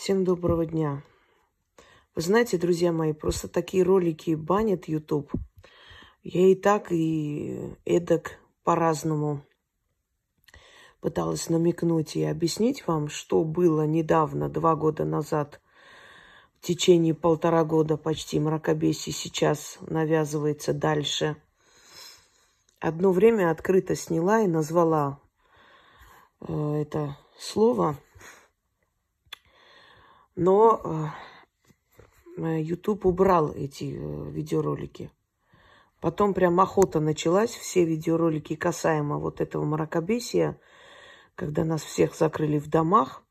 Всем доброго дня. Вы знаете, друзья мои, просто такие ролики банят YouTube. Я и так, и эдак по-разному пыталась намекнуть и объяснить вам, что было недавно, два года назад, в течение полтора года почти мракобесие сейчас навязывается дальше. Одно время открыто сняла и назвала э, это слово – но э, YouTube убрал эти э, видеоролики. Потом прям охота началась, все видеоролики касаемо вот этого мракобесия, когда нас всех закрыли в домах.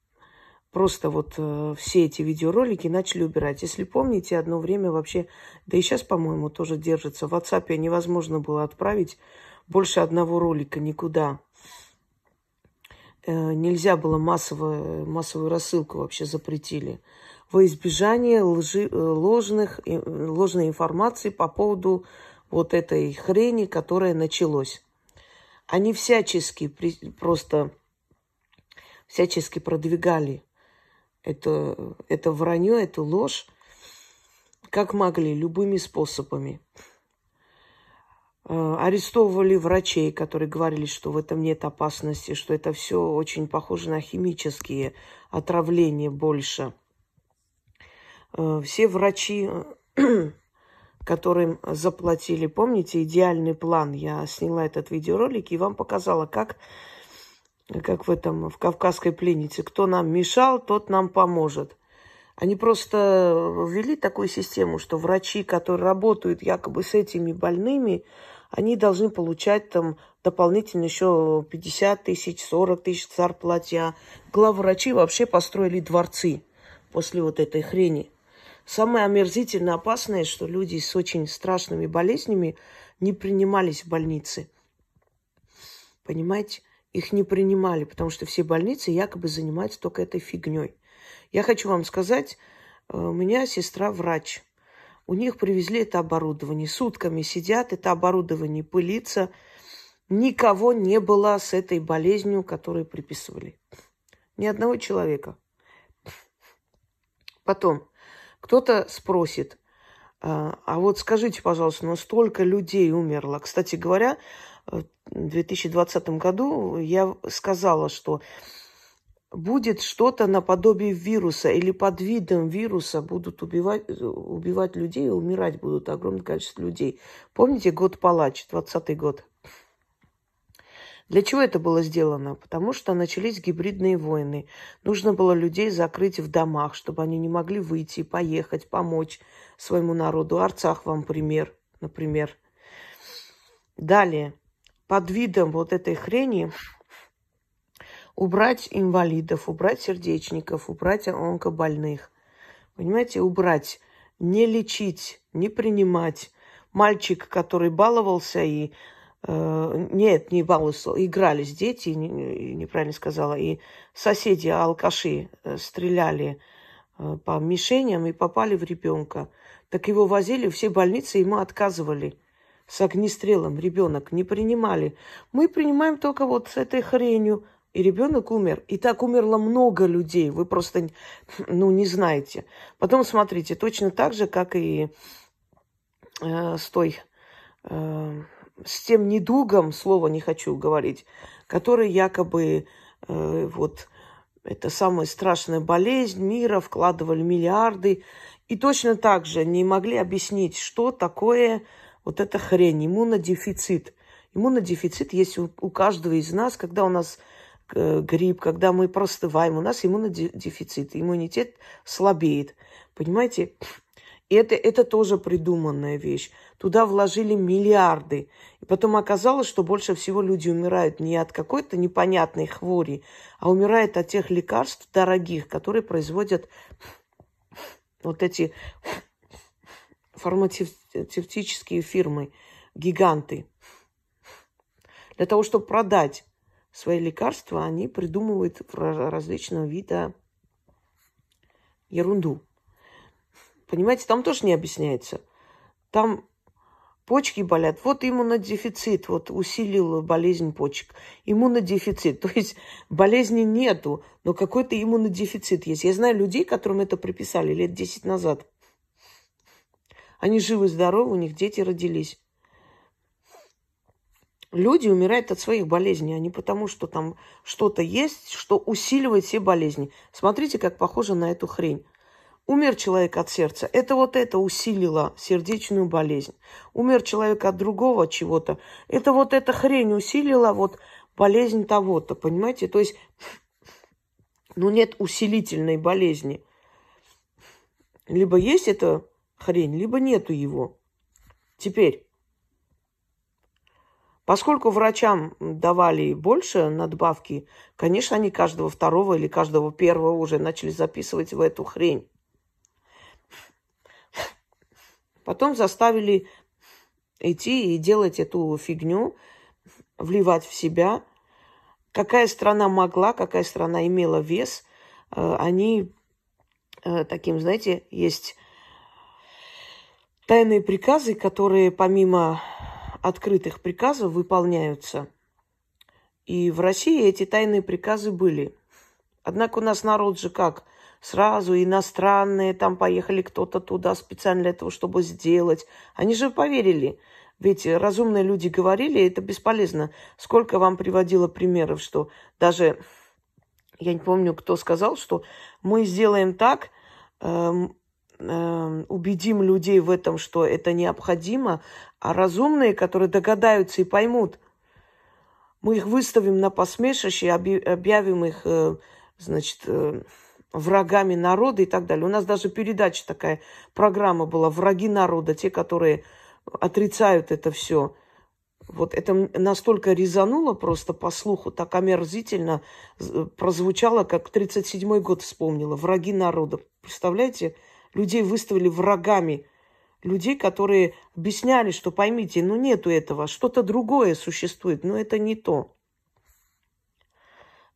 Просто вот э, все эти видеоролики начали убирать. Если помните, одно время вообще, да и сейчас, по-моему, тоже держится. В WhatsApp невозможно было отправить больше одного ролика никуда. Э, нельзя было массово, массовую рассылку вообще запретили. Во избежание лжи, э, ложных, ложной информации по поводу вот этой хрени, которая началась. Они всячески просто всячески продвигали это, это вранье, эту ложь, как могли, любыми способами. Э, арестовывали врачей, которые говорили, что в этом нет опасности, что это все очень похоже на химические отравления больше. Э, все врачи, которым заплатили, помните, идеальный план, я сняла этот видеоролик и вам показала, как, как в этом, в кавказской пленнице, кто нам мешал, тот нам поможет. Они просто ввели такую систему, что врачи, которые работают якобы с этими больными, они должны получать там дополнительно еще 50 тысяч, 40 тысяч зарплатья. Главврачи вообще построили дворцы после вот этой хрени. Самое омерзительно опасное, что люди с очень страшными болезнями не принимались в больнице. Понимаете? Их не принимали, потому что все больницы якобы занимаются только этой фигней. Я хочу вам сказать, э, у меня сестра врач – у них привезли это оборудование. Сутками сидят, это оборудование пылится. Никого не было с этой болезнью, которую приписывали. Ни одного человека. Потом, кто-то спросит, а, а вот скажите, пожалуйста, ну столько людей умерло. Кстати говоря, в 2020 году я сказала, что будет что-то наподобие вируса или под видом вируса будут убивать, убивать людей и умирать будут огромное количество людей. Помните год палач, 20 год? Для чего это было сделано? Потому что начались гибридные войны. Нужно было людей закрыть в домах, чтобы они не могли выйти, поехать, помочь своему народу. Арцах вам пример, например. Далее, под видом вот этой хрени убрать инвалидов, убрать сердечников, убрать онкобольных. Понимаете, убрать, не лечить, не принимать. Мальчик, который баловался и... Э, нет, не баловался, игрались дети, не, неправильно сказала, и соседи, алкаши, э, стреляли э, по мишеням и попали в ребенка. Так его возили, все больницы ему отказывали с огнестрелом. Ребенок не принимали. Мы принимаем только вот с этой хренью и ребенок умер. И так умерло много людей. Вы просто, ну, не знаете. Потом смотрите, точно так же, как и э, с той, э, с тем недугом, слова не хочу говорить, который якобы э, вот это самая страшная болезнь мира, вкладывали миллиарды. И точно так же не могли объяснить, что такое вот эта хрень, иммунодефицит. Иммунодефицит есть у, у каждого из нас, когда у нас грипп, когда мы простываем, у нас иммунодефицит, иммунитет слабеет. Понимаете? Это, это тоже придуманная вещь. Туда вложили миллиарды. И потом оказалось, что больше всего люди умирают не от какой-то непонятной хвори, а умирают от тех лекарств дорогих, которые производят вот эти фармацевтические фирмы, гиганты. Для того, чтобы продать свои лекарства они придумывают различного вида ерунду. Понимаете, там тоже не объясняется. Там почки болят. Вот иммунодефицит, вот усилил болезнь почек. Иммунодефицит. То есть болезни нету, но какой-то иммунодефицит есть. Я знаю людей, которым это приписали лет 10 назад. Они живы-здоровы, у них дети родились. Люди умирают от своих болезней, а не потому, что там что-то есть, что усиливает все болезни. Смотрите, как похоже на эту хрень. Умер человек от сердца. Это вот это усилило сердечную болезнь. Умер человек от другого чего-то. Это вот эта хрень усилила вот болезнь того-то, понимаете? То есть, ну, нет усилительной болезни. Либо есть эта хрень, либо нету его. Теперь, поскольку врачам давали больше надбавки, конечно, они каждого второго или каждого первого уже начали записывать в эту хрень. Потом заставили идти и делать эту фигню, вливать в себя. Какая страна могла, какая страна имела вес, э, они э, таким, знаете, есть тайные приказы, которые помимо открытых приказов выполняются. И в России эти тайные приказы были. Однако у нас народ же как – сразу иностранные там поехали кто-то туда специально для того, чтобы сделать. Они же поверили. Ведь разумные люди говорили, это бесполезно. Сколько вам приводило примеров, что даже, я не помню, кто сказал, что мы сделаем так, эм, эм, убедим людей в этом, что это необходимо, а разумные, которые догадаются и поймут, мы их выставим на посмешище, объявим их, э, значит, э, врагами народа и так далее. У нас даже передача такая, программа была «Враги народа», те, которые отрицают это все. Вот это настолько резануло просто по слуху, так омерзительно прозвучало, как 37-й год вспомнила. Враги народа. Представляете, людей выставили врагами. Людей, которые объясняли, что поймите, ну нету этого, что-то другое существует, но это не то.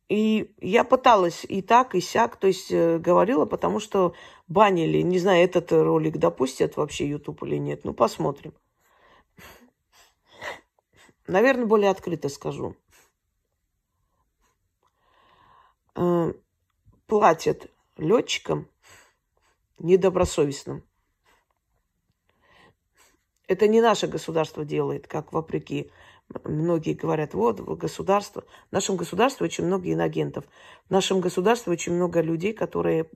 И я пыталась и так, и сяк, то есть э, говорила, потому что банили. Не знаю, этот ролик допустят вообще YouTube или нет. Ну, посмотрим. Наверное, более открыто скажу. Э, платят летчикам недобросовестным. Это не наше государство делает, как вопреки многие говорят, вот государство. В нашем государстве очень много инагентов. В нашем государстве очень много людей, которые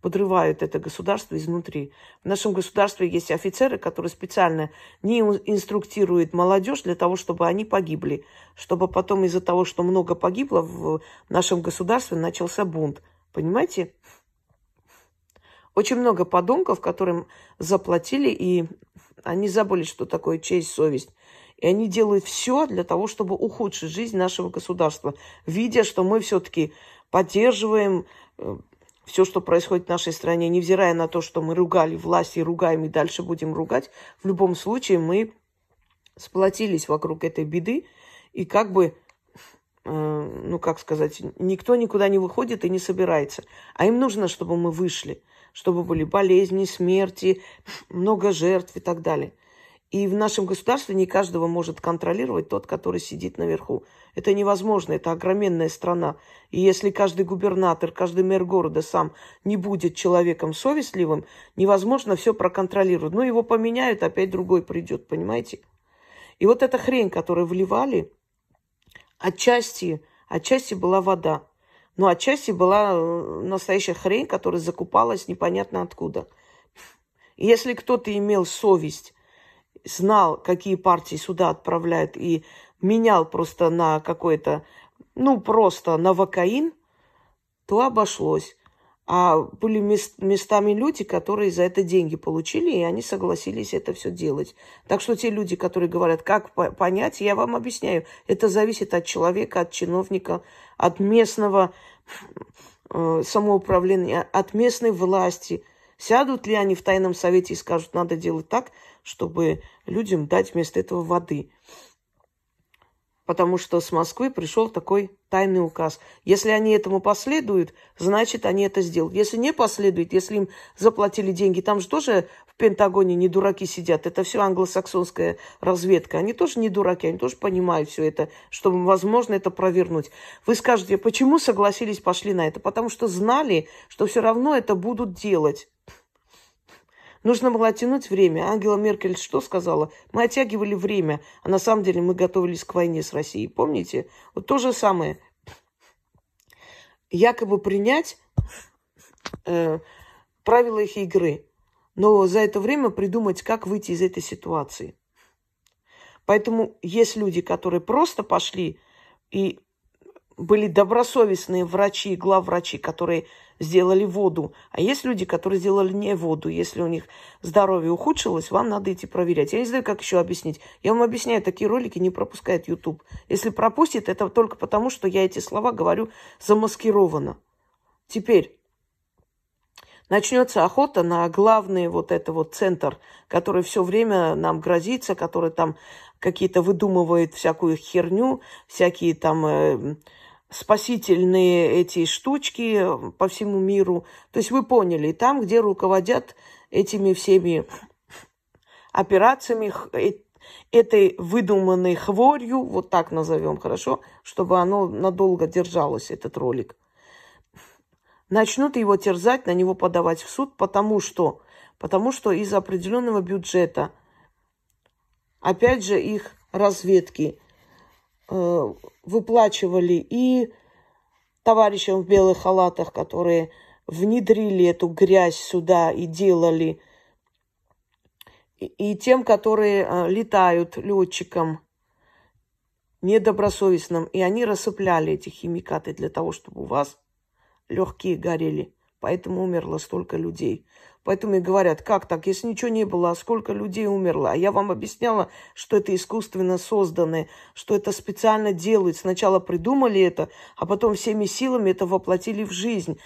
подрывают это государство изнутри. В нашем государстве есть офицеры, которые специально не инструктируют молодежь для того, чтобы они погибли. Чтобы потом из-за того, что много погибло, в нашем государстве начался бунт. Понимаете? Очень много подонков, которым заплатили, и они забыли, что такое честь, совесть. И они делают все для того, чтобы ухудшить жизнь нашего государства, видя, что мы все-таки поддерживаем э, все, что происходит в нашей стране, невзирая на то, что мы ругали власть и ругаем, и дальше будем ругать, в любом случае мы сплотились вокруг этой беды, и как бы, э, ну, как сказать, никто никуда не выходит и не собирается. А им нужно, чтобы мы вышли, чтобы были болезни, смерти, много жертв и так далее. И в нашем государстве не каждого может контролировать тот, который сидит наверху. Это невозможно, это огроменная страна. И если каждый губернатор, каждый мэр города сам не будет человеком совестливым, невозможно все проконтролировать. Ну, его поменяют, опять другой придет, понимаете? И вот эта хрень, которую вливали, отчасти, отчасти была вода. Но отчасти была э, настоящая хрень, которая закупалась непонятно откуда. Если кто-то имел совесть знал, какие партии сюда отправляют, и менял просто на какой-то, ну, просто на вакаин, то обошлось. А были мест, местами люди, которые за это деньги получили, и они согласились это все делать. Так что те люди, которые говорят, как понять, я вам объясняю. Это зависит от человека, от чиновника, от местного э, самоуправления, от местной власти. Сядут ли они в тайном совете и скажут, надо делать так, чтобы людям дать вместо этого воды. Потому что с Москвы пришел такой тайный указ. Если они этому последуют, значит, они это сделают. Если не последуют, если им заплатили деньги, там же тоже в Пентагоне не дураки сидят. Это все англосаксонская разведка. Они тоже не дураки, они тоже понимают все это, чтобы возможно это провернуть. Вы скажете, почему согласились, пошли на это? Потому что знали, что все равно это будут делать. Нужно было оттянуть время. Ангела Меркель что сказала? Мы оттягивали время, а на самом деле мы готовились к войне с Россией. Помните? Вот то же самое. Якобы принять э, правила их игры, но за это время придумать, как выйти из этой ситуации. Поэтому есть люди, которые просто пошли и были добросовестные врачи, главврачи, которые сделали воду. А есть люди, которые сделали не воду. Если у них здоровье ухудшилось, вам надо идти проверять. Я не знаю, как еще объяснить. Я вам объясняю, такие ролики не пропускает YouTube. Если пропустит, это только потому, что я эти слова говорю замаскированно. Теперь начнется охота на главный вот это вот центр, который все время нам грозится, который там какие-то выдумывает всякую херню, всякие там э, спасительные эти штучки э, по всему миру. То есть вы поняли, там, где руководят этими всеми операциями, э, этой выдуманной хворью, вот так назовем, хорошо, чтобы оно надолго держалось, этот ролик. Начнут его терзать, на него подавать в суд, потому что, потому что из определенного бюджета, опять же, их разведки – выплачивали и товарищам в белых халатах, которые внедрили эту грязь сюда и делали, и, и тем, которые э, летают летчикам недобросовестным, и они рассыпляли эти химикаты для того, чтобы у вас легкие горели. Поэтому умерло столько людей. Поэтому и говорят, как так, если ничего не было, а сколько людей умерло? А я вам объясняла, что это искусственно созданное, что это специально делают. Сначала придумали это, а потом всеми силами это воплотили в жизнь.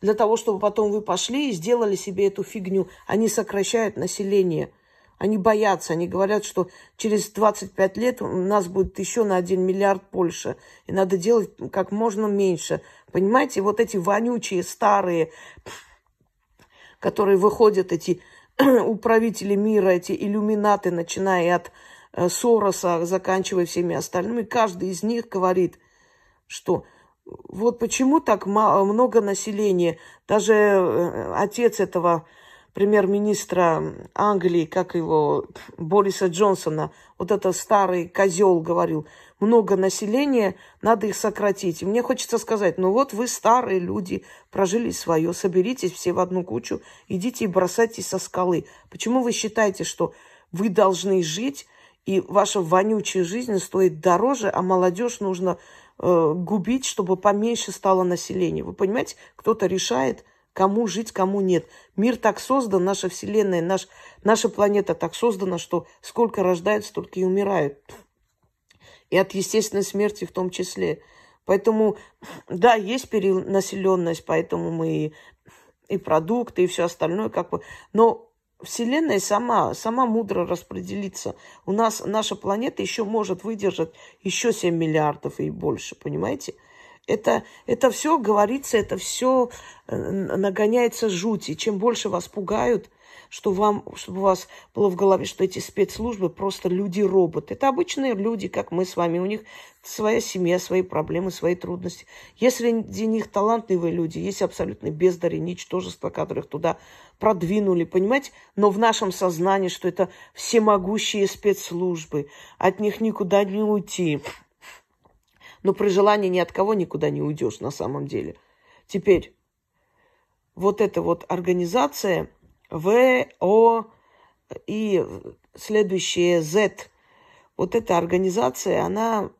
Для того, чтобы потом вы пошли и сделали себе эту фигню. Они сокращают население. Они боятся, они говорят, что через 25 лет у нас будет еще на 1 миллиард больше. И надо делать как можно меньше. Понимаете, вот эти вонючие, старые которые выходят, эти управители мира, эти иллюминаты, начиная от э, Сороса, заканчивая всеми остальными, каждый из них говорит, что вот почему так много населения. Даже э, отец этого премьер-министра Англии, как его, Бориса Джонсона, вот этот старый козел говорил, много населения, надо их сократить. И мне хочется сказать, ну вот вы старые люди, прожили свое, соберитесь все в одну кучу, идите и бросайтесь со скалы. Почему вы считаете, что вы должны жить, и ваша вонючая жизнь стоит дороже, а молодежь нужно э, губить, чтобы поменьше стало население? Вы понимаете, кто-то решает, кому жить, кому нет. Мир так создан, наша Вселенная, наш, наша планета так создана, что сколько рождают, столько и умирают и от естественной смерти в том числе. Поэтому, да, есть перенаселенность, поэтому мы и, и продукты, и все остальное, как бы. Но Вселенная сама, сама мудро распределится. У нас наша планета еще может выдержать еще 7 миллиардов и больше, понимаете? Это, это все говорится, это все э, нагоняется жуть. И чем больше вас пугают, что вам, чтобы у вас было в голове, что эти спецслужбы просто люди-роботы. Это обычные люди, как мы с вами. У них своя семья, свои проблемы, свои трудности. Если среди них талантливые люди, есть абсолютно бездари, ничтожества, которых туда продвинули, понимаете? Но в нашем сознании, что это всемогущие спецслужбы, от них никуда не уйти. Но при желании ни от кого никуда не уйдешь на самом деле. Теперь, вот эта вот организация – в, О и следующее Z. Вот эта организация, она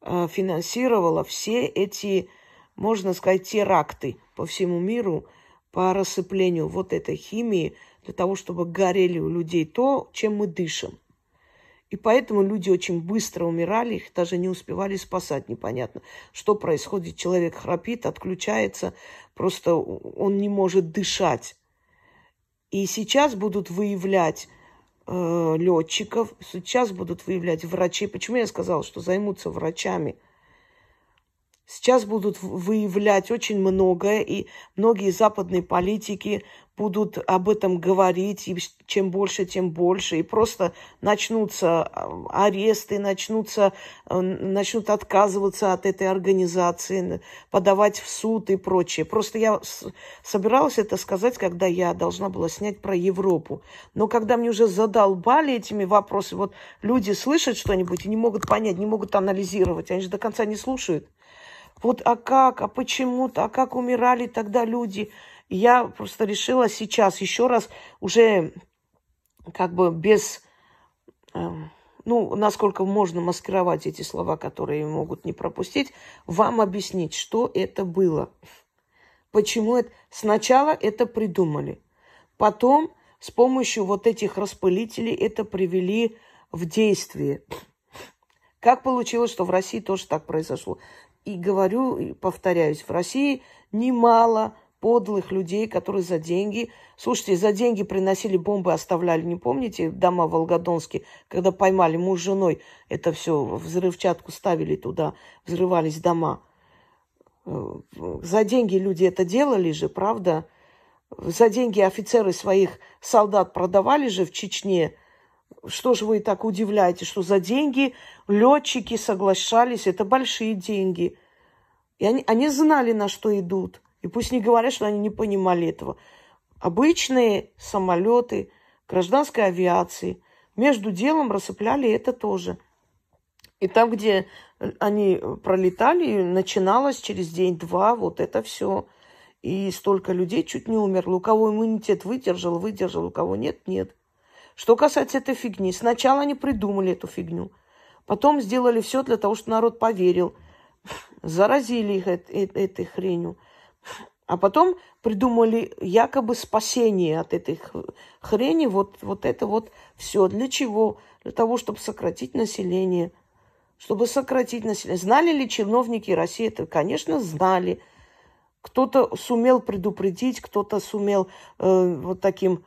э, финансировала все эти, можно сказать, теракты по всему миру по рассыплению вот этой химии для того, чтобы горели у людей то, чем мы дышим. И поэтому люди очень быстро умирали, их даже не успевали спасать, непонятно, что происходит. Человек храпит, отключается, просто он не может дышать. И сейчас будут выявлять э, летчиков, сейчас будут выявлять врачей. Почему я сказала, что займутся врачами? Сейчас будут выявлять очень многое, и многие западные политики будут об этом говорить, и чем больше, тем больше. И просто начнутся а, аресты, начнутся, э, начнут отказываться от этой организации, подавать в суд и прочее. Просто я собиралась это сказать, когда я должна была снять про Европу. Но когда мне уже задолбали этими вопросами, вот люди слышат что-нибудь и не могут понять, не могут анализировать, они же до конца не слушают. Вот а как, а почему-то, а как умирали тогда люди? И я просто решила сейчас еще раз уже как бы без, э, ну, насколько можно маскировать эти слова, которые могут не пропустить, вам объяснить, что это было. Почему это... Сначала это придумали. Потом с помощью вот этих распылителей это привели в действие. Как получилось, что в России тоже так произошло? И говорю, и повторяюсь, в России немало подлых людей, которые за деньги... Слушайте, за деньги приносили бомбы, оставляли, не помните, дома в Волгодонске, когда поймали муж с женой, это все, взрывчатку ставили туда, взрывались дома. Э, за деньги люди это делали же, правда? За деньги офицеры своих солдат продавали же в Чечне. Что же вы так удивляете, что за деньги летчики соглашались, это большие деньги. И они, они знали, на что идут. И пусть не говорят, что они не понимали этого. Обычные самолеты, гражданской авиации между делом рассыпляли это тоже. И там, где они пролетали, начиналось через день-два вот это все. И столько людей чуть не умерло. У кого иммунитет выдержал, выдержал, у кого нет, нет. Что касается этой фигни, сначала они придумали эту фигню. Потом сделали все для того, чтобы народ поверил. Заразили их этой хренью. А потом придумали якобы спасение от этой хрени. Вот, вот это вот все. Для чего? Для того, чтобы сократить население. Чтобы сократить население. Знали ли чиновники России это? Конечно, знали. Кто-то сумел предупредить, кто-то сумел э, вот таким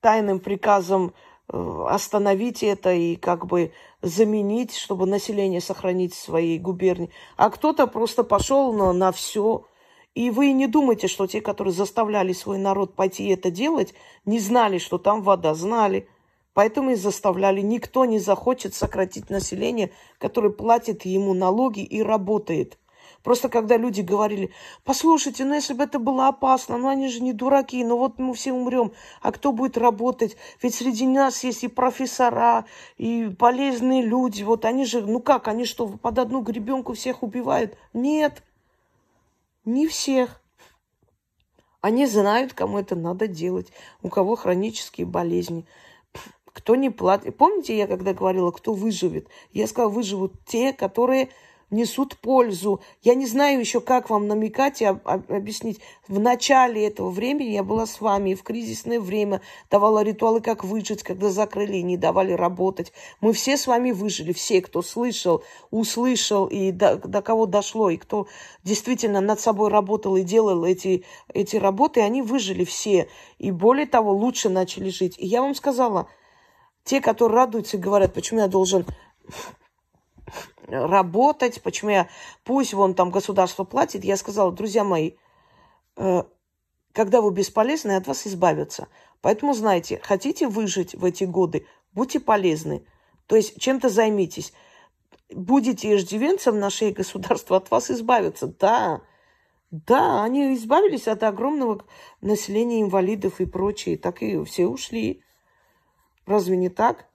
тайным приказом э, остановить это и как бы заменить, чтобы население сохранить в своей губернии. А кто-то просто пошел на, на все и вы не думайте, что те, которые заставляли свой народ пойти это делать, не знали, что там вода. Знали. Поэтому и заставляли. Никто не захочет сократить население, которое платит ему налоги и работает. Просто когда люди говорили, послушайте, ну если бы это было опасно, ну они же не дураки, ну вот мы все умрем, а кто будет работать? Ведь среди нас есть и профессора, и полезные люди, вот они же, ну как, они что, под одну гребенку всех убивают? Нет, не всех. Они знают, кому это надо делать, у кого хронические болезни, кто не платит. Помните, я когда говорила, кто выживет? Я сказала, выживут те, которые несут пользу. Я не знаю еще, как вам намекать и объяснить. В начале этого времени я была с вами, и в кризисное время давала ритуалы, как выжить, когда закрыли и не давали работать. Мы все с вами выжили, все, кто слышал, услышал, и до, до кого дошло, и кто действительно над собой работал и делал эти, эти работы, они выжили все. И более того, лучше начали жить. И я вам сказала, те, которые радуются и говорят, почему я должен работать, почему я, пусть вон там государство платит, я сказала, друзья мои, э, когда вы бесполезны, от вас избавятся. Поэтому, знаете, хотите выжить в эти годы, будьте полезны. То есть чем-то займитесь. Будете иждивенцем на шее государства, от вас избавятся. Да, да, они избавились от огромного населения инвалидов и прочее. Так и все ушли. Разве не так?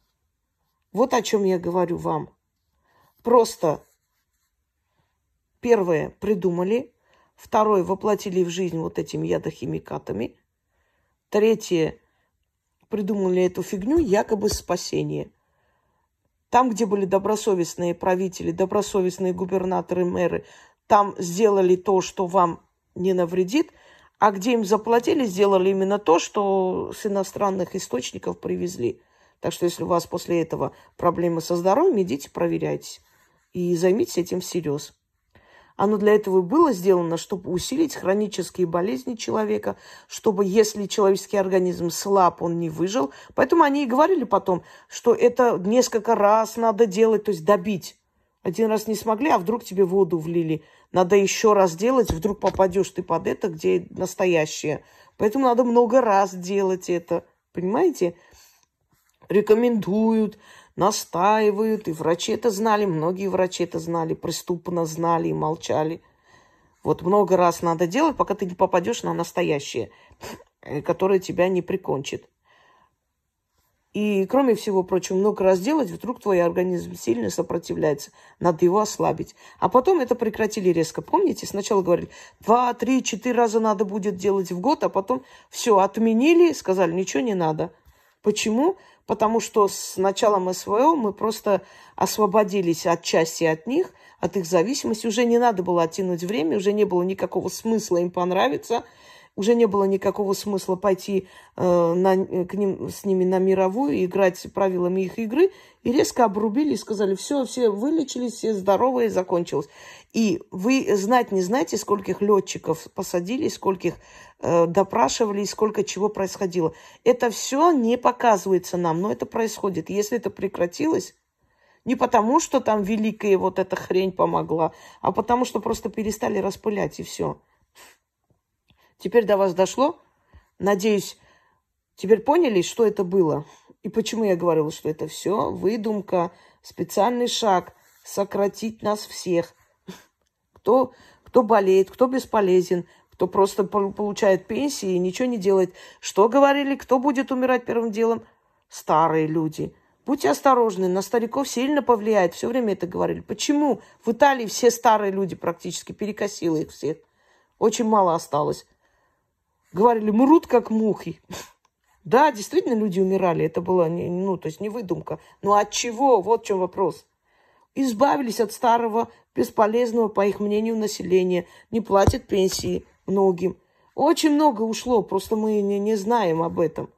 Вот о чем я говорю вам. Просто первое придумали, второе воплотили в жизнь вот этими ядохимикатами, третье придумали эту фигню якобы спасение. Там, где были добросовестные правители, добросовестные губернаторы, мэры, там сделали то, что вам не навредит, а где им заплатили, сделали именно то, что с иностранных источников привезли. Так что если у вас после этого проблемы со здоровьем, идите проверяйтесь и займитесь этим всерьез. Оно для этого и было сделано, чтобы усилить хронические болезни человека, чтобы, если человеческий организм слаб, он не выжил. Поэтому они и говорили потом, что это несколько раз надо делать, то есть добить. Один раз не смогли, а вдруг тебе воду влили. Надо еще раз делать, вдруг попадешь ты под это, где настоящее. Поэтому надо много раз делать это. Понимаете? Рекомендуют настаивают, и врачи это знали, многие врачи это знали, преступно знали и молчали. Вот много раз надо делать, пока ты не попадешь на настоящее, э, которое тебя не прикончит. И, кроме всего прочего, много раз делать, вдруг твой организм сильно сопротивляется. Надо его ослабить. А потом это прекратили резко. Помните, сначала говорили, два, три, четыре раза надо будет делать в год, а потом все отменили, сказали, ничего не надо. Почему? Потому что с началом СВО мы просто освободились отчасти от них, от их зависимости. Уже не надо было оттянуть время, уже не было никакого смысла им понравиться, уже не было никакого смысла пойти э, на, к ним, с ними на мировую играть правилами их игры. И резко обрубили и сказали, все, все вылечились, все здоровые, закончилось. И вы знать не знаете, скольких летчиков посадили, скольких э, допрашивали, сколько чего происходило. Это все не показывается нам, но это происходит. Если это прекратилось, не потому, что там великая вот эта хрень помогла, а потому, что просто перестали распылять, и все. Теперь до вас дошло? Надеюсь, теперь поняли, что это было? И почему я говорила, что это все выдумка, специальный шаг сократить нас всех. Кто, кто болеет, кто бесполезен, кто просто получает пенсии и ничего не делает. Что говорили, кто будет умирать первым делом? Старые люди. Будьте осторожны, на стариков сильно повлияет. Все время это говорили. Почему? В Италии все старые люди практически перекосило их всех. Очень мало осталось. Говорили, мрут как мухи. Да, действительно люди умирали. Это было, не, ну, то есть не выдумка. Но от чего? Вот в чем вопрос. Избавились от старого, бесполезного, по их мнению, населения. Не платят пенсии многим. Очень много ушло, просто мы не, не знаем об этом.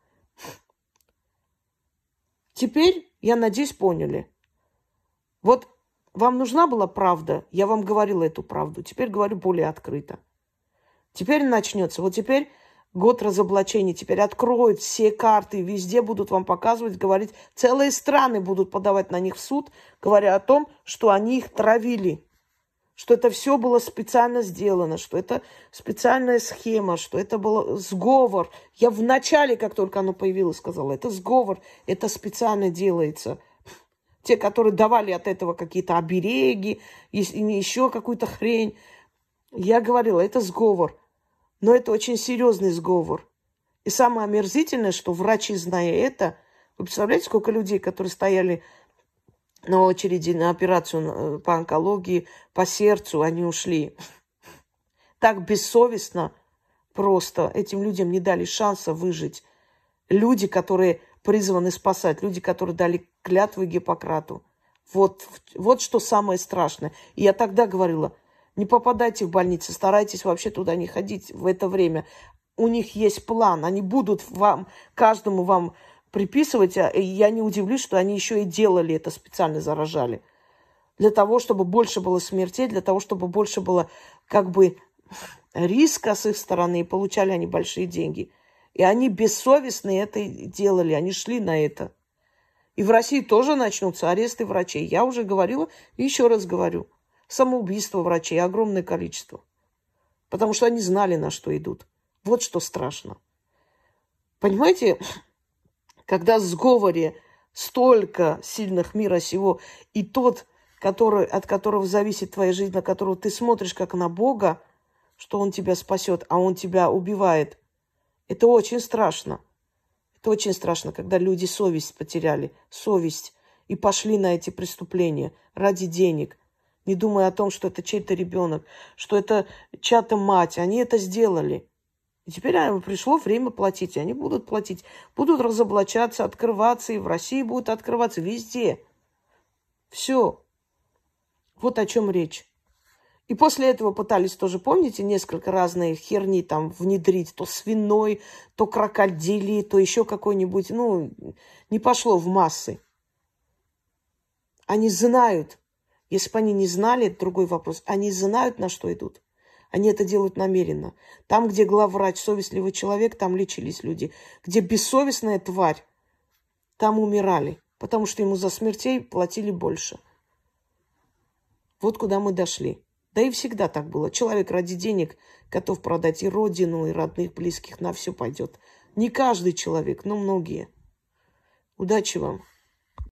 Теперь, я надеюсь, поняли. Вот вам нужна была правда, я вам говорила эту правду. Теперь говорю более открыто. Теперь начнется. Вот теперь год разоблачений. Теперь откроют все карты, везде будут вам показывать, говорить. Целые страны будут подавать на них в суд, говоря о том, что они их травили, что это все было специально сделано, что это специальная схема, что это был сговор. Я в начале, как только оно появилось, сказала, это сговор, это специально делается. Те, которые давали от этого какие-то обереги, еще какую-то хрень. Я говорила, это сговор. Но это очень серьезный сговор. И самое омерзительное, что врачи, зная это, вы представляете, сколько людей, которые стояли на очереди на операцию по онкологии, по сердцу, они ушли. Так бессовестно просто этим людям не дали шанса выжить. Люди, которые призваны спасать, люди, которые дали клятву Гиппократу. Вот, вот что самое страшное. И я тогда говорила – не попадайте в больницы, старайтесь вообще туда не ходить в это время. У них есть план, они будут вам, каждому вам приписывать, а, я не удивлюсь, что они еще и делали это, специально заражали. Для того, чтобы больше было смертей, для того, чтобы больше было как бы риска с их стороны, и получали они большие деньги. И они бессовестно это делали, они шли на это. И в России тоже начнутся аресты врачей. Я уже говорила и еще раз говорю – Самоубийство врачей огромное количество. Потому что они знали, на что идут. Вот что страшно. Понимаете, когда в сговоре столько сильных мира сего, и тот, который, от которого зависит твоя жизнь, на которого ты смотришь как на Бога, что Он тебя спасет, а Он тебя убивает, это очень страшно. Это очень страшно, когда люди совесть потеряли, совесть, и пошли на эти преступления ради денег – не думая о том, что это чей-то ребенок, что это чья-то мать. Они это сделали. И теперь пришло время платить. И они будут платить. Будут разоблачаться, открываться. И в России будут открываться. Везде. Все. Вот о чем речь. И после этого пытались тоже, помните, несколько разные херни там внедрить. То свиной, то крокодили, то еще какой-нибудь. Ну, не пошло в массы. Они знают, Если бы они не знали, это другой вопрос. Они знают, на что идут. Они это делают намеренно. Там, где главврач, совестливый человек, там лечились люди. Где бессовестная тварь, там умирали. Потому что ему за смертей платили больше. Вот куда мы дошли. Да и всегда так было. Человек ради денег готов продать и родину, и родных, близких, на все пойдет. Не каждый человек, но многие. Удачи вам!